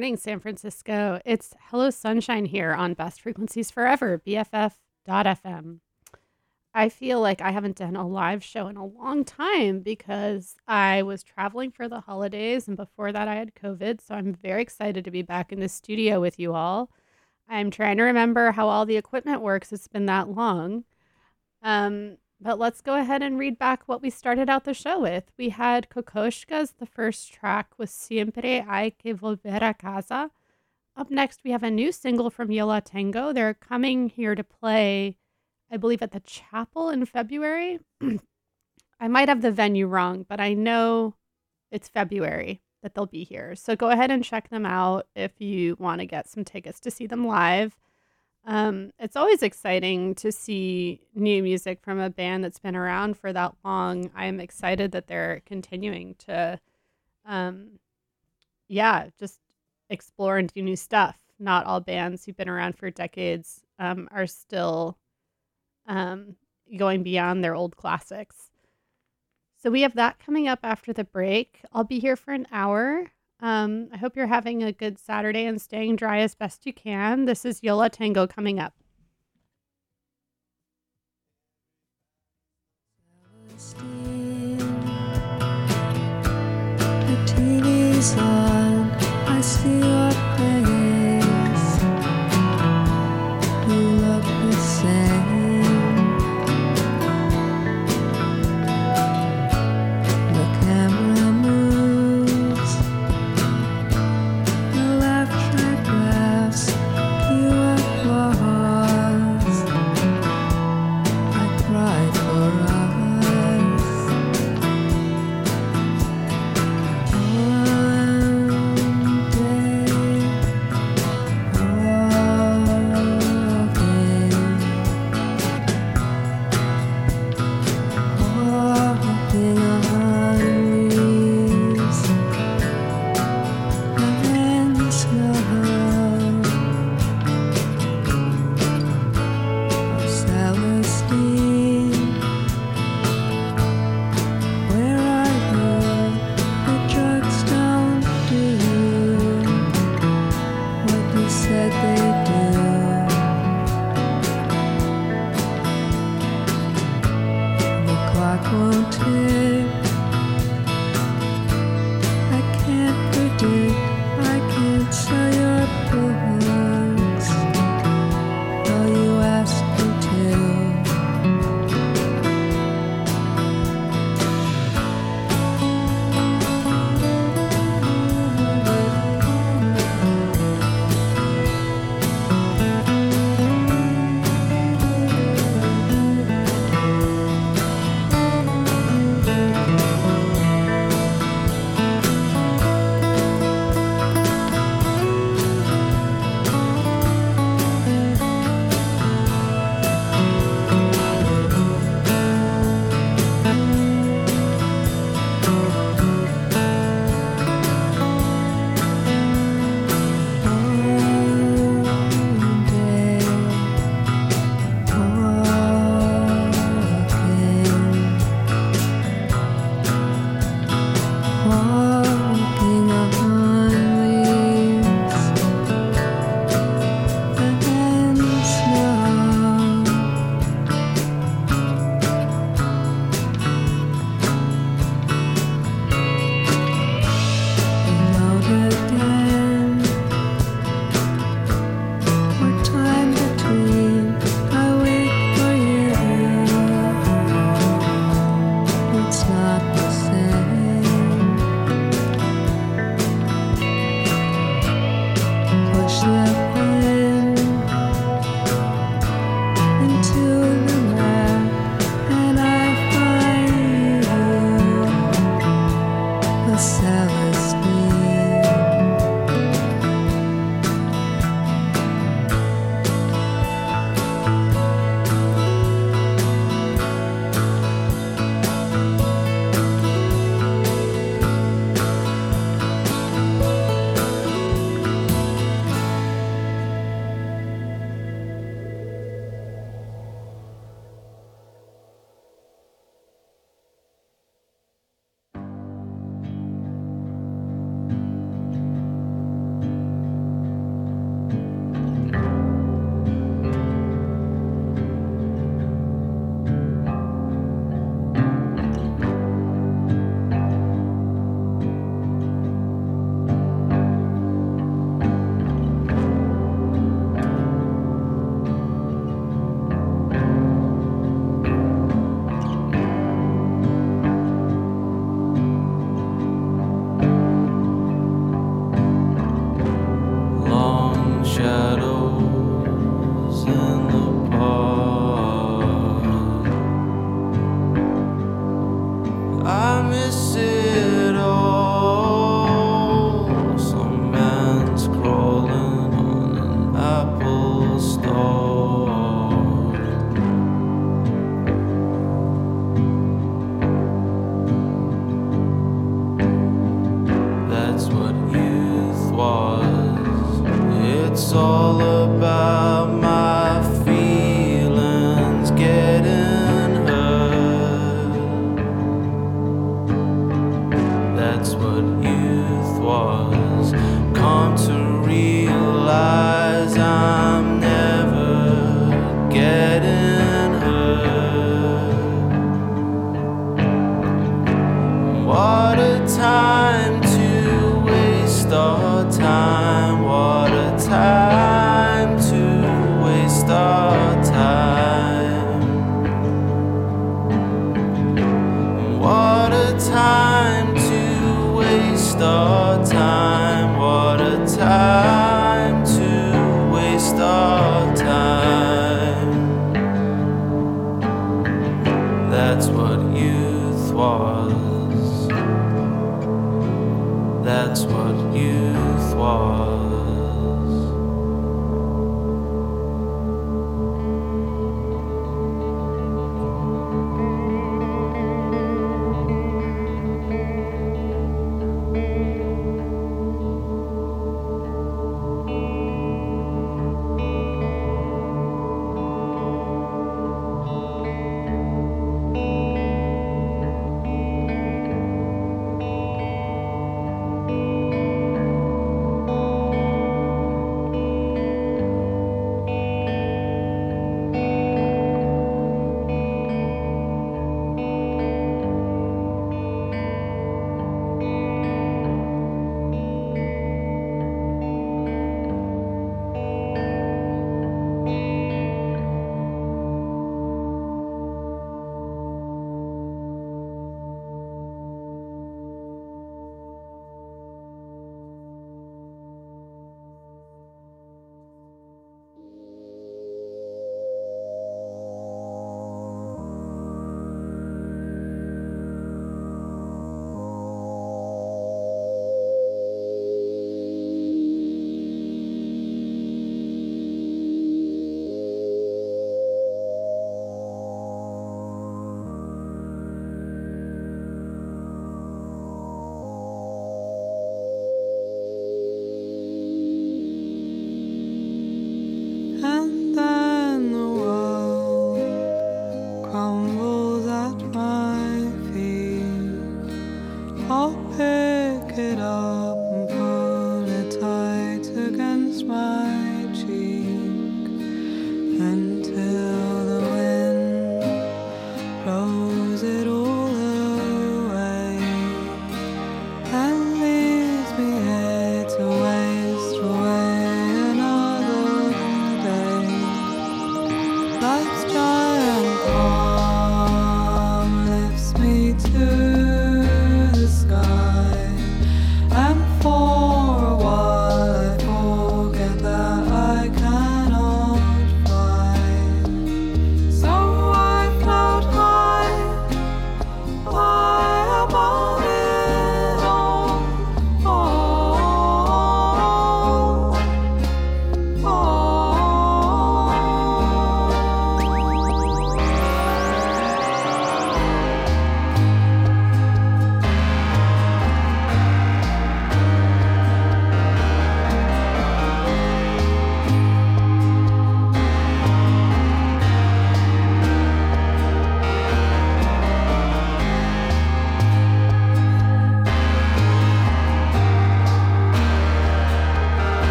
Morning, San Francisco. It's Hello Sunshine here on Best Frequencies Forever, BFF.FM. I feel like I haven't done a live show in a long time because I was traveling for the holidays and before that I had COVID. So I'm very excited to be back in the studio with you all. I'm trying to remember how all the equipment works. It's been that long. Um, but let's go ahead and read back what we started out the show with. We had Kokoshca's, the first track was Siempre hay que volver a casa. Up next, we have a new single from Yo La Tengo. They're coming here to play, I believe, at the chapel in February. I might have the venue wrong, but I know it's February that they'll be here. So go ahead and check them out if you want to get some tickets to see them live. Um, it's always exciting to see new music from a band that's been around for that long. I'm excited that they're continuing to, um, yeah, just explore and do new stuff. Not all bands who've been around for decades um, are still um, going beyond their old classics. So we have that coming up after the break. I'll be here for an hour. Um, I hope you're having a good Saturday and staying dry as best you can. This is Yo La Tengo coming up. Time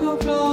that minds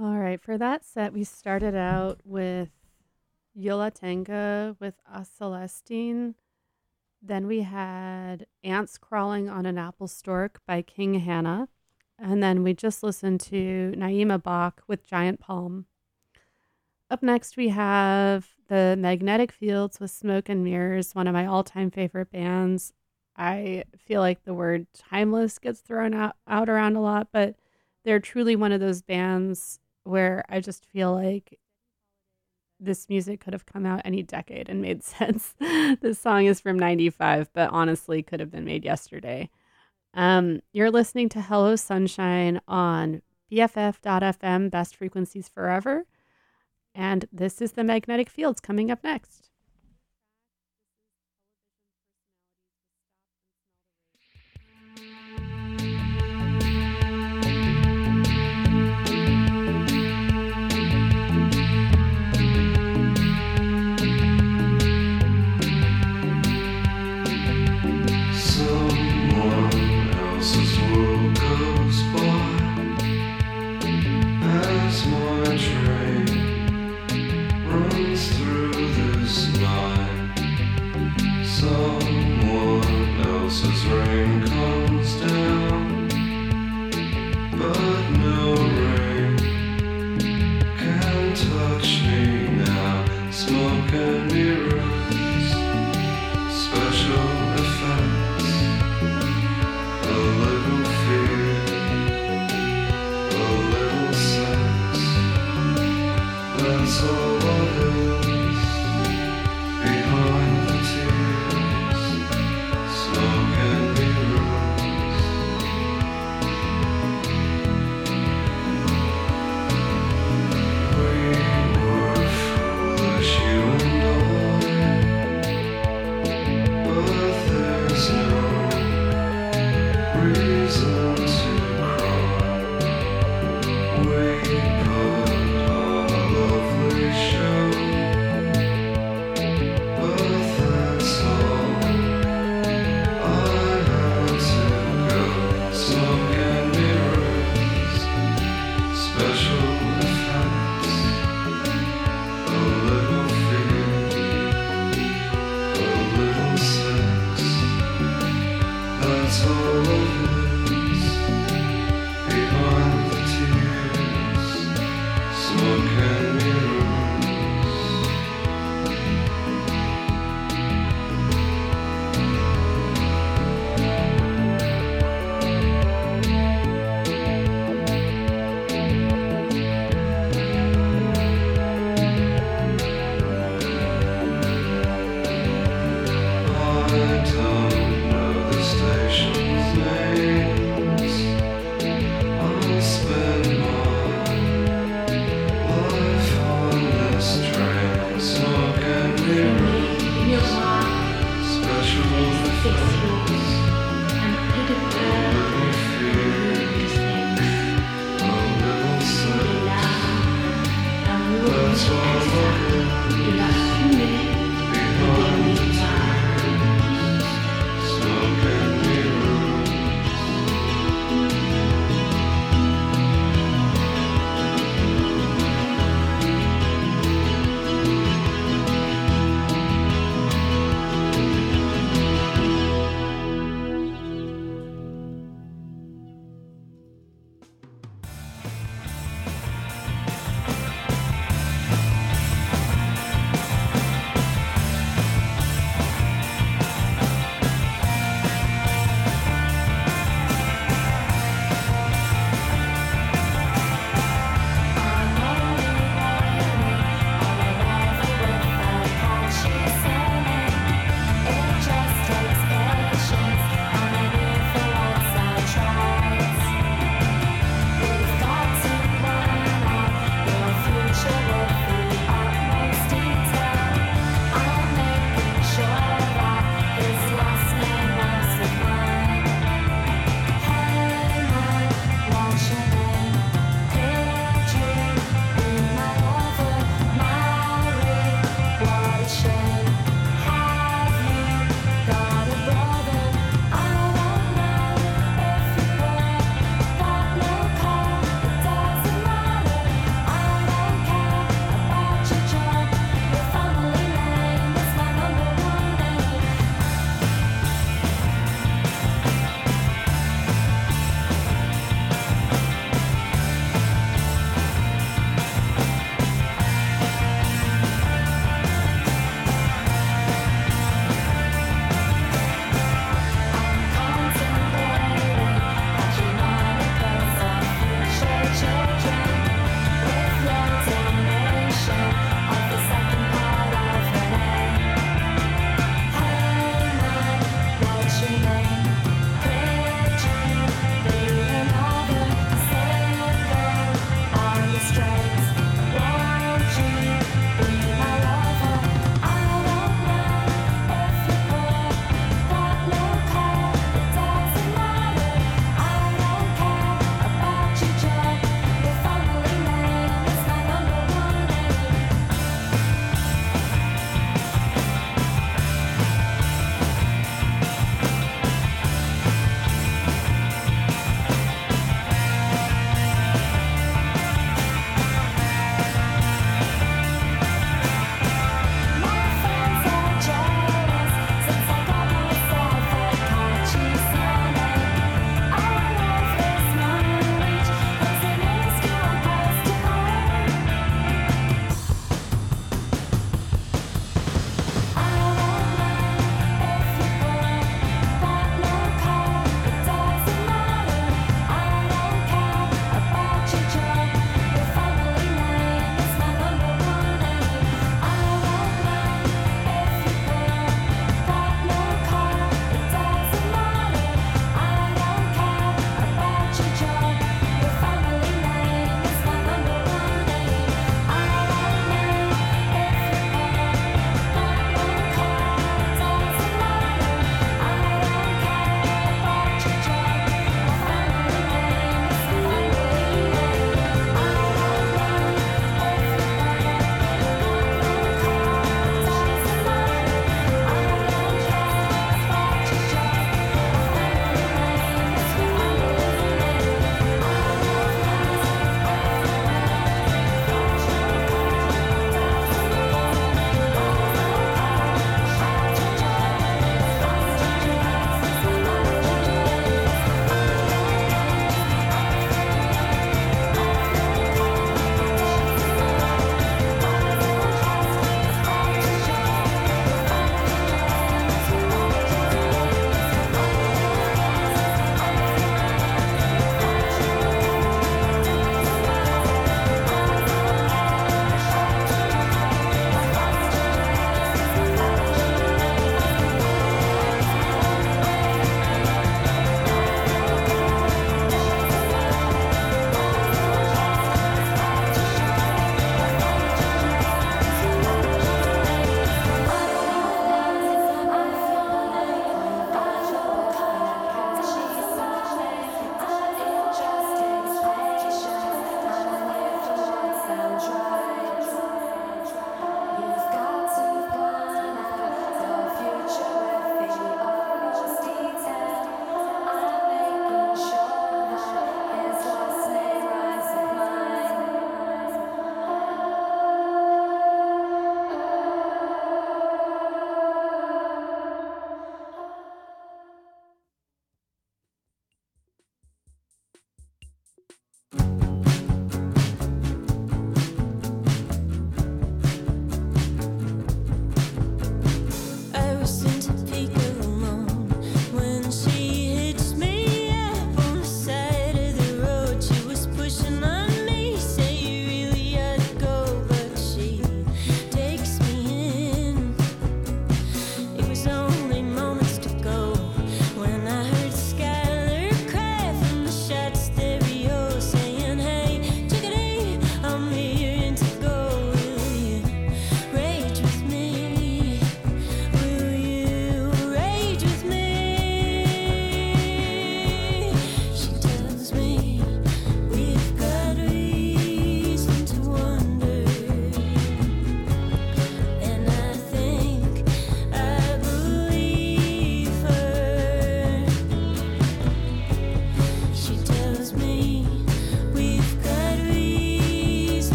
All right, for that set, we started out with Yo La Tengo with Aselestine. Then we had Ants Crawling on an Apple Stork by King Hannah. And then we just listened to Naima Bock with Giant Palm. Up next, we have the Magnetic Fields with Smoke and Mirrors, one of my all time favorite bands. I feel like the word timeless gets thrown out, out around a lot, but they're truly one of those bands where I just feel like this music could have come out any decade and made sense. this song is from 95, but honestly could have been made yesterday. Um, you're listening to Hello Sunshine on BFF.FM, best frequencies forever. And this is the magnetic fields coming up next.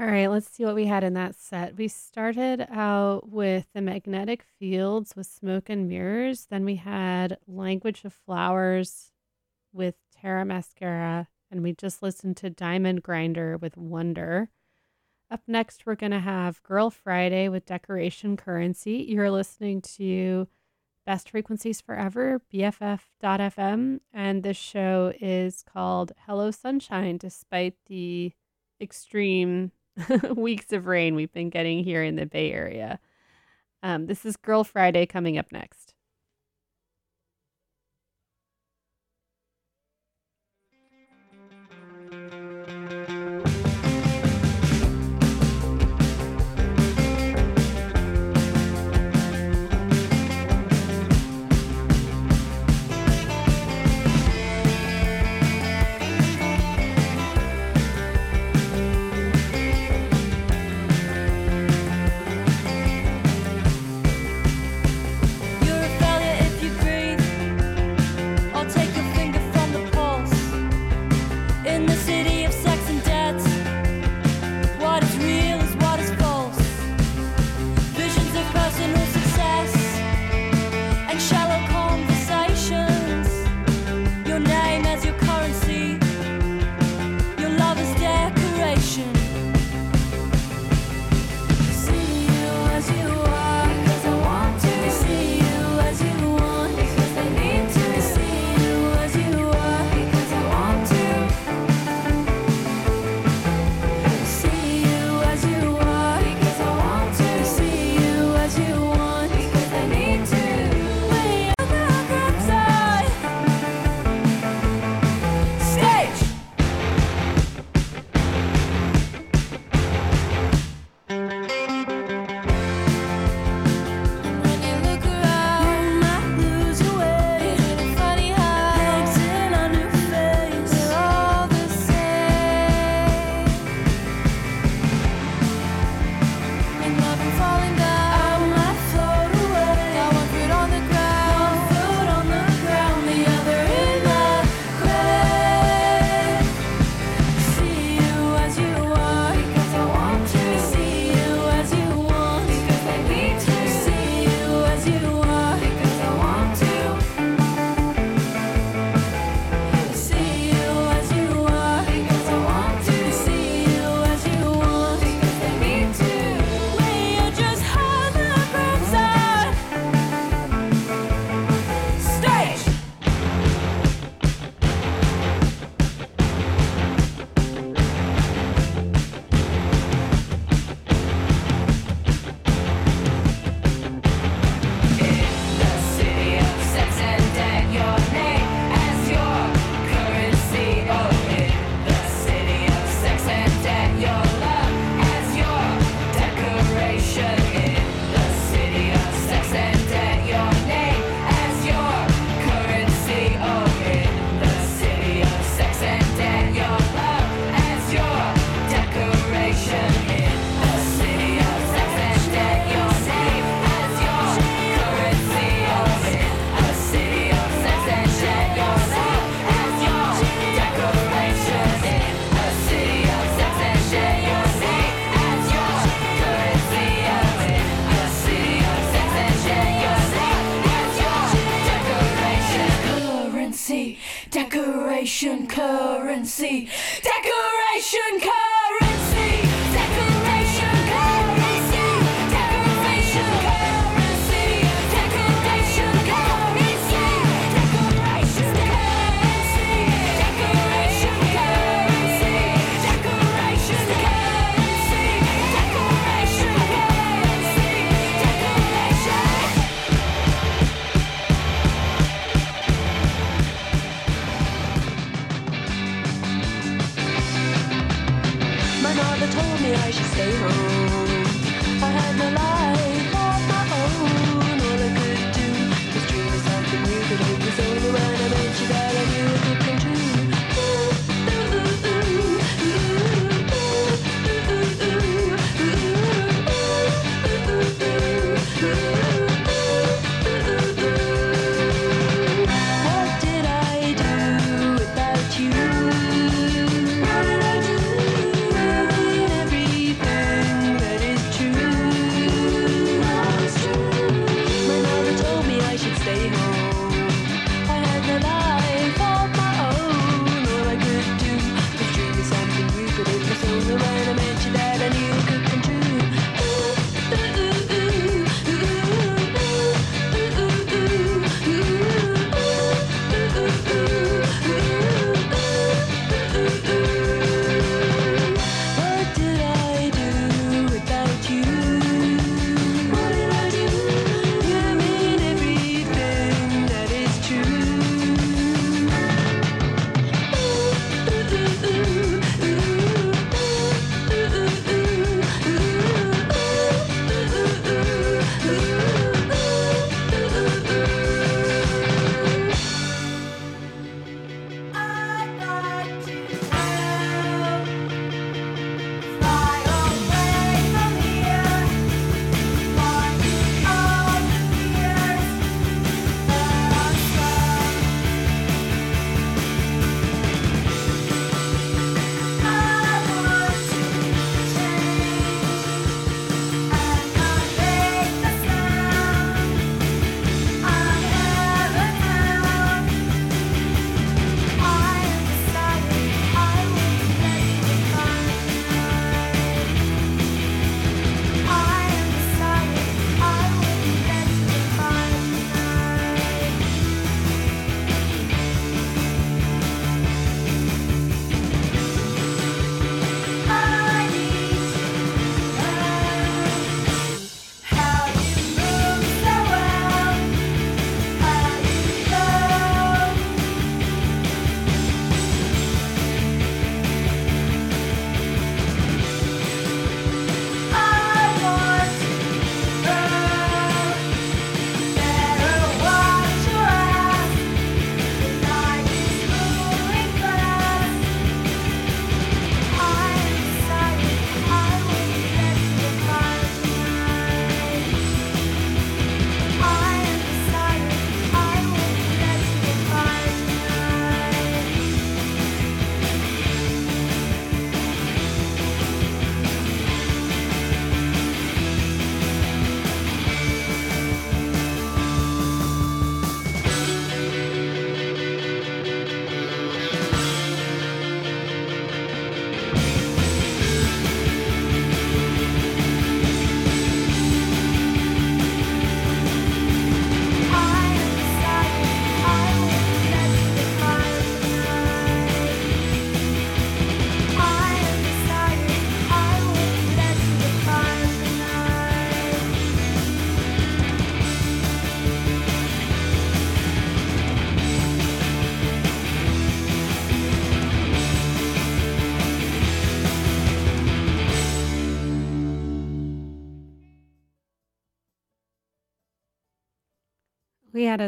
All right, let's see what we had in that set. We started out with the magnetic fields with smoke and mirrors. Then we had language of flowers with Tara Mascara. And we just listened to Diamond Grinder with Wonder. Up next, we're going to have Girl Friday with Decoration Currency. You're listening to Best Frequencies Forever, BFF.FM. And this show is called Hello Sunshine, despite the extreme weeks of rain we've been getting here in the Bay Area. Um, this is Girl Friday coming up next. me.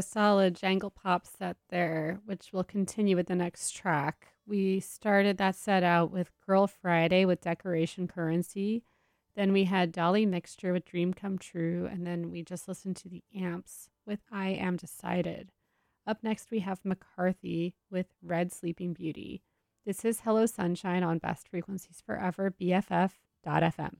A solid jangle pop set there, which will continue with the next track. We started that set out with Girl Friday with Decoration Currency. Then we had Dolly Mixture with Dream Come True. And then we just listened to the Amps with I Am Decided. Up next, we have McCarthy with Red Sleeping Beauty. This is Hello Sunshine on Best Frequencies Forever, BFF.FM.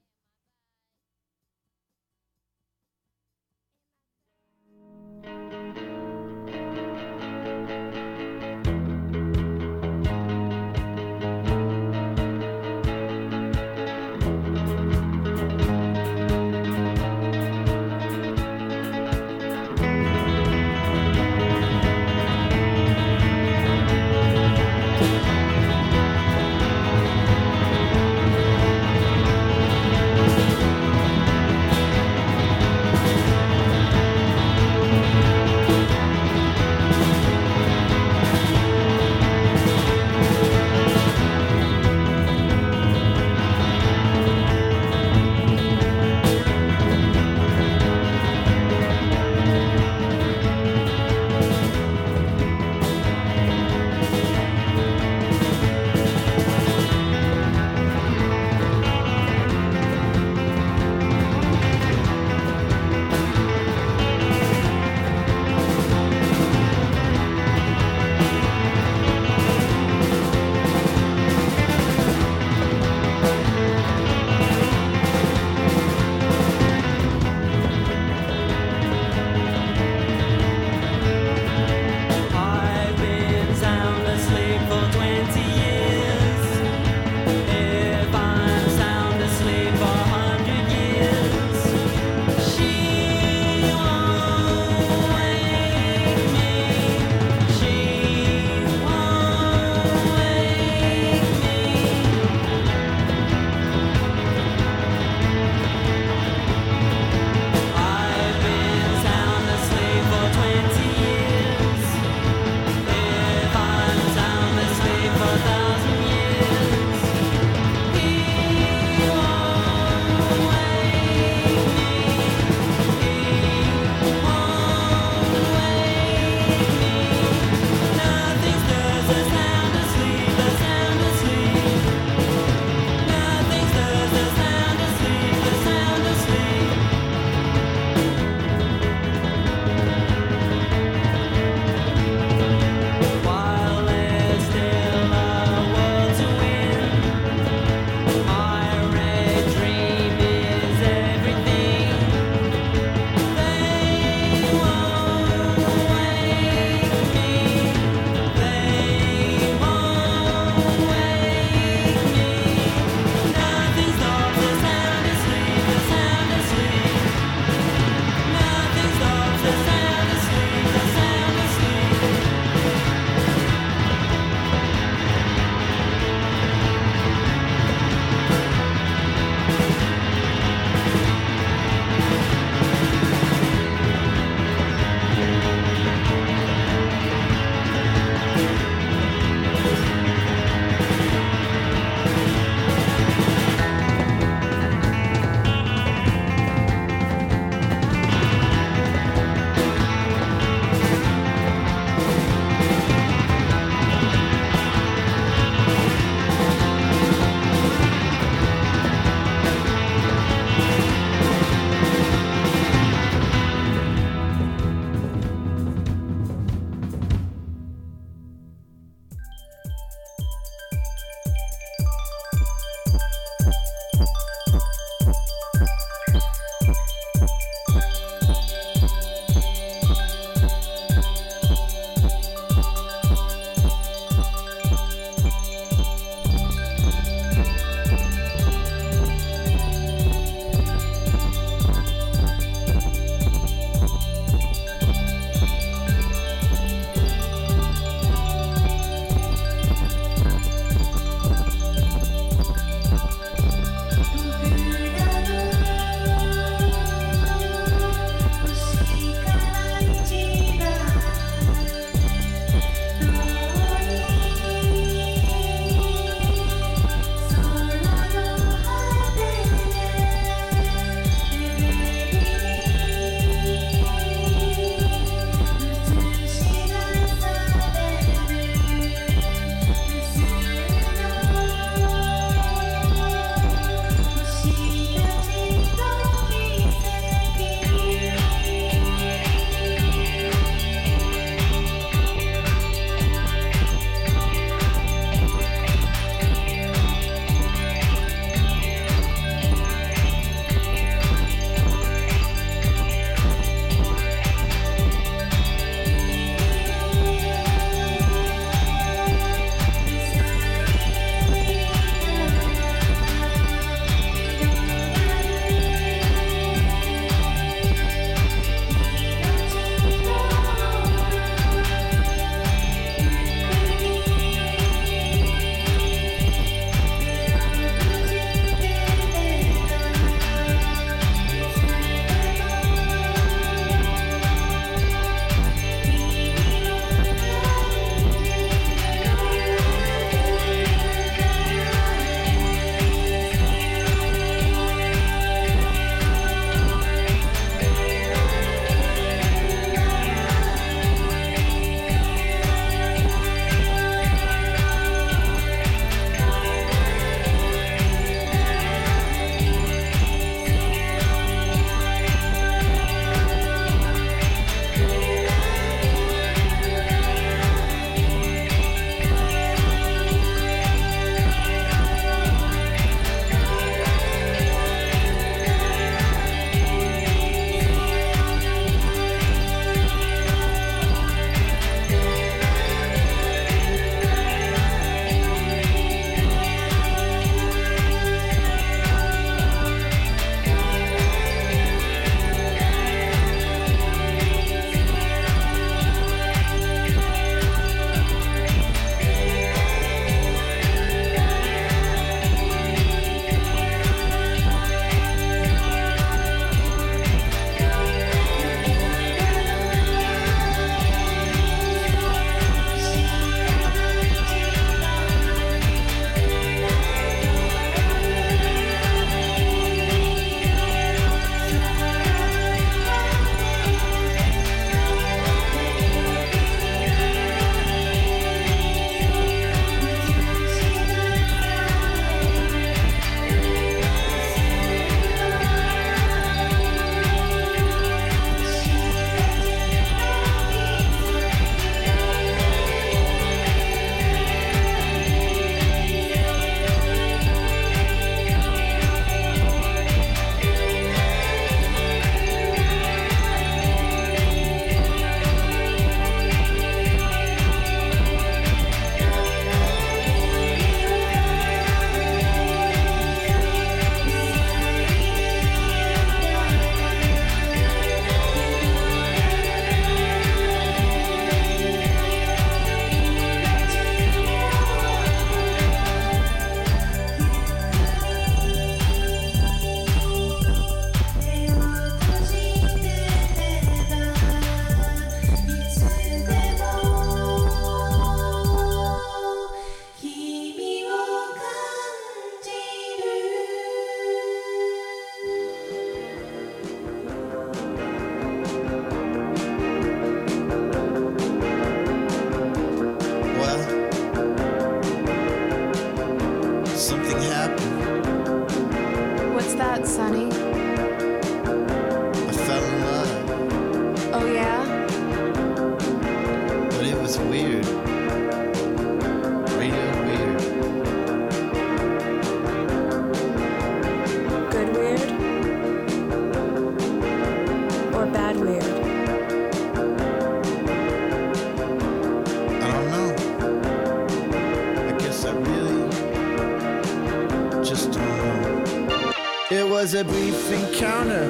encounter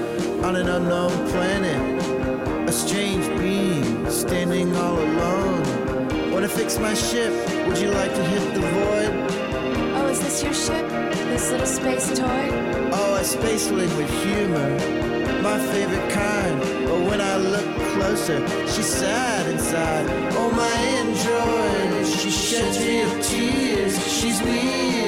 on an unknown planet. A strange being standing all alone. Wanna fix my ship? Would you like to hit the void? Oh, is this your ship? This little space toy? Oh, a spaceling with humor. My favorite kind. But when I look closer, she's sad inside. Oh, my android. She sheds real tears. She's weird.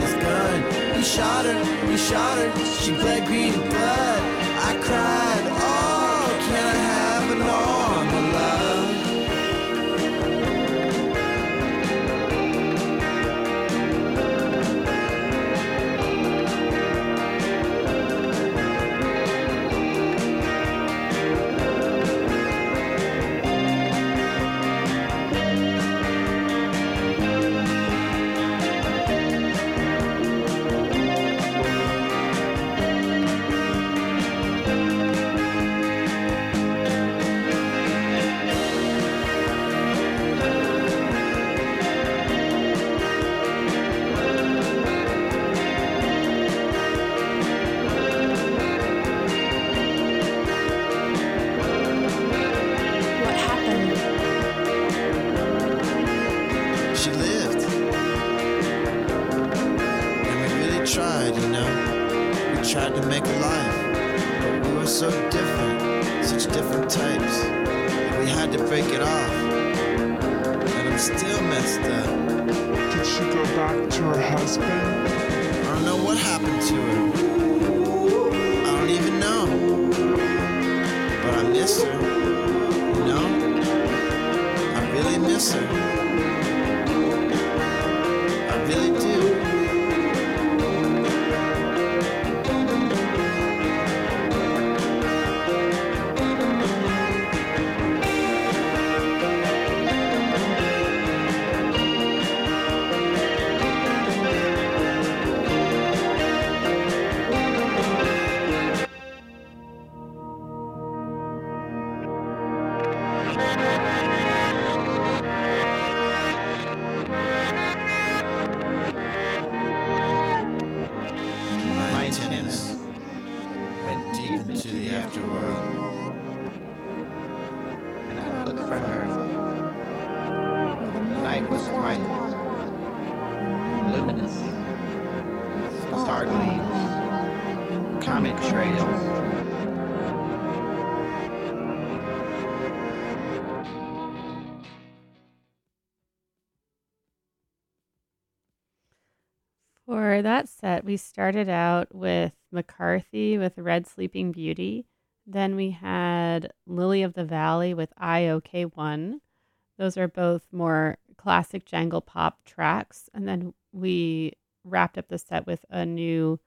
His gun. He shot her, he shot her, she bled green blood. That set, we started out with McCarthy with Red Sleeping Beauty. Then we had Lily of the Valley with IOK1. Those are both more classic jangle pop tracks. And then we wrapped up the set with a new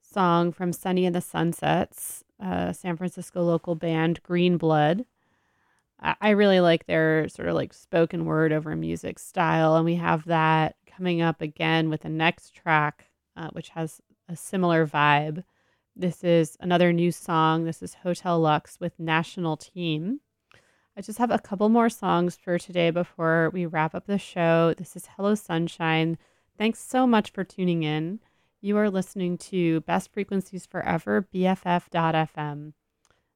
song from Sonny and the Sunsets, uh, San Francisco local band Green Blood. I really like their sort of like spoken word over music style. And we have that coming up again with the next track, uh, which has a similar vibe. This is another new song. This is Hotel Lux with National Team. I just have a couple more songs for today before we wrap up the show. This is Hello Sunshine. Thanks so much for tuning in. You are listening to Best Frequencies Forever, BFF.FM.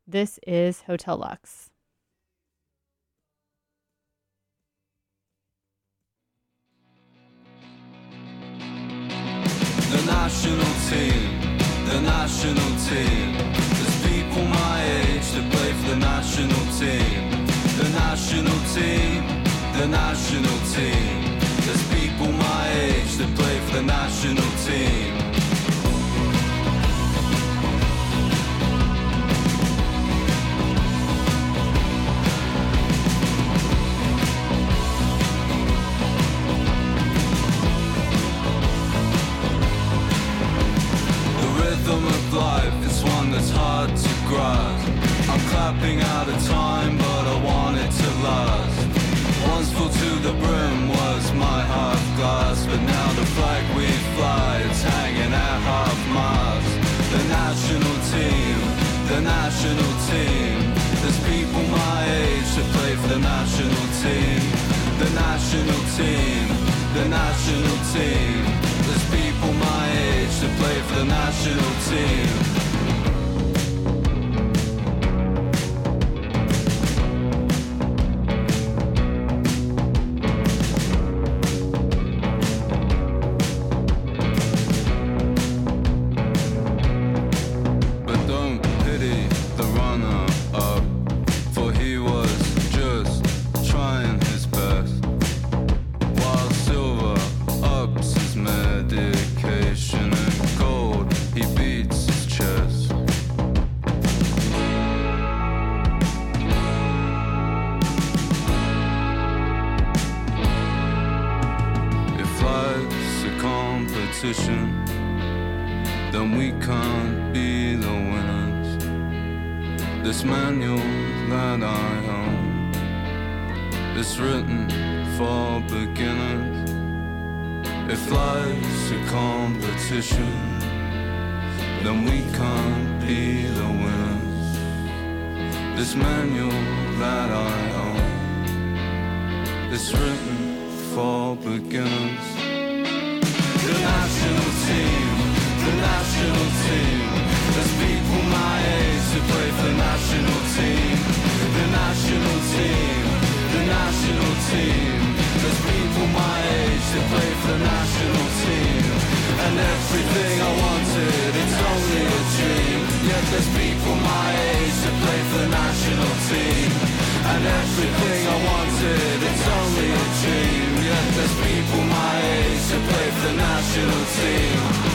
This is Hotel Lux. National team, the national team. There's people my age that play for the national team, the national team, the national team. There's people my age that play for the national team. Hard. I'm clapping out of time, but I want it to last. Once full to the brim was my half glass, but now the flag we fly is hanging at half mast. The national team, the national team. There's people my age that play for the national team. The national team, the national team. There's people my age that play for the national team. If life's a competition, then we can't be the winners. This manual that I own is written for beginners. The national team, the national team. There's people my age who play for the national team. The national team, the national team. There's people my age that play for team. And everything I wanted, it's only a dream. Yet there's people my age that play for the national team. And everything I wanted, it's only a dream. Yet there's people my age that play for the national team.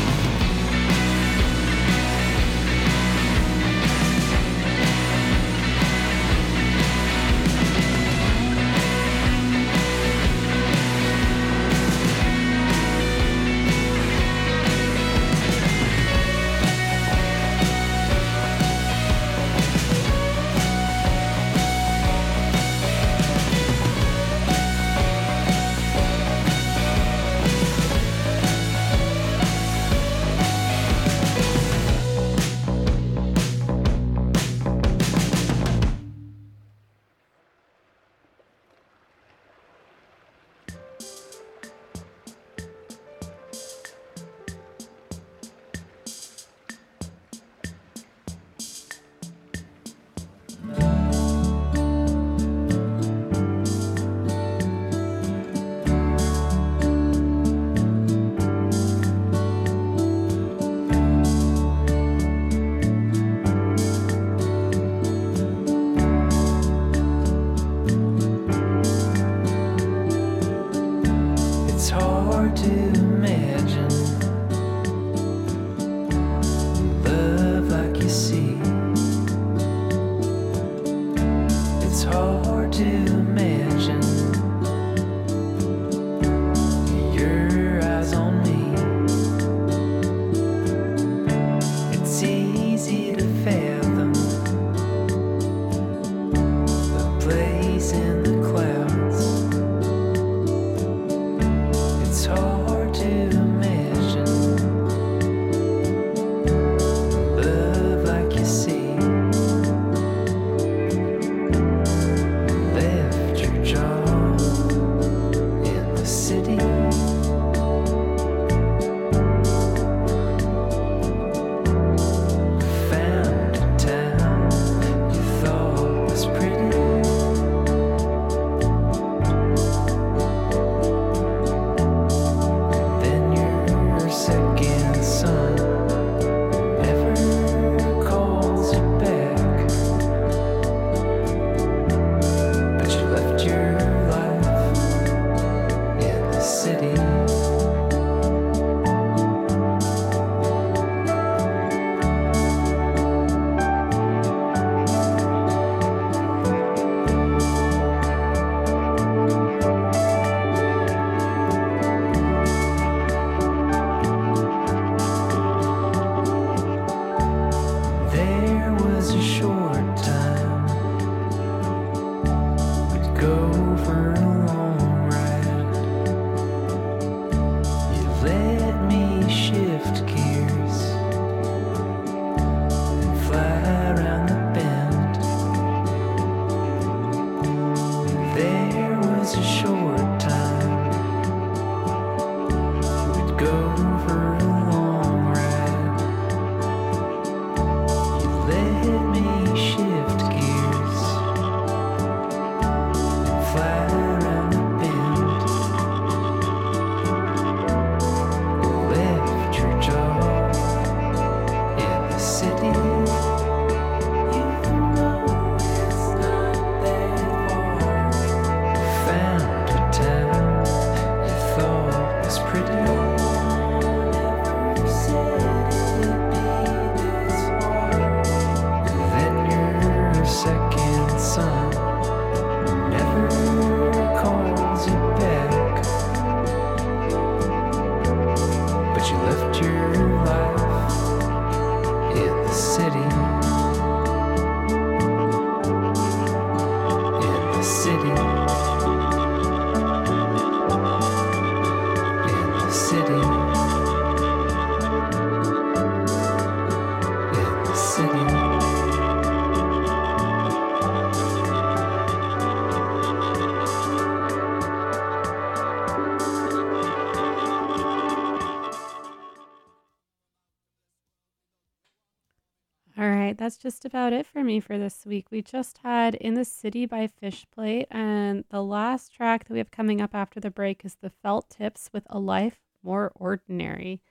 That's just about it for me for this week. We just had In the City by Fishplate, and the last track that we have coming up after the break is The Felt Tips with A Life More Ordinary.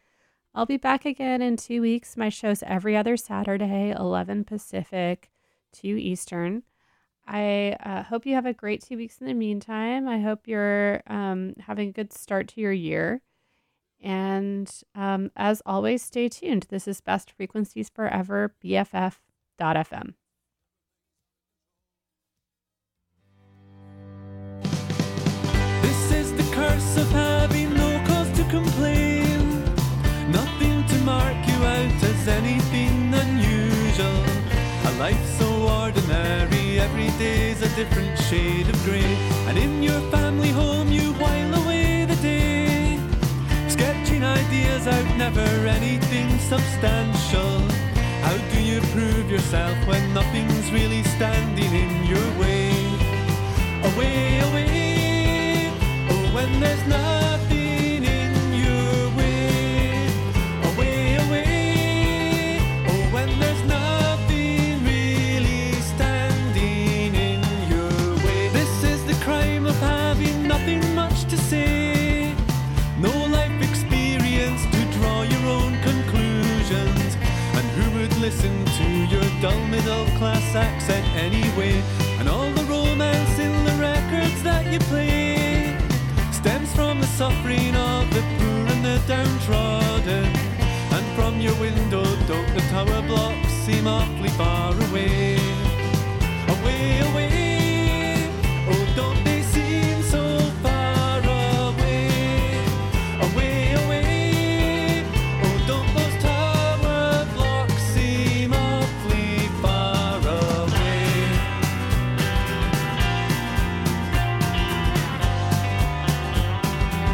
I'll be back again in two weeks. My show's every other Saturday, 11 Pacific, 2 Eastern. I uh, hope you have a great two weeks in the meantime. I hope you're um, having a good start to your year. And um, as always, stay tuned. This is Best Frequencies Forever, BFF.FM. This is the curse of having no cause to complain. Nothing to mark you out as anything unusual. A life so ordinary, every day's a different shade of grey. And in your family home, you while away the day. Sketching ideas out, never anything substantial. How do you prove yourself when nothing's really standing in your way? Away, away, oh, when there's nothing dull middle class accent anyway. And all the romance in the records that you play stems from the suffering of the poor and the downtrodden. And from your window, don't the tower blocks seem awfully far away? Away, away.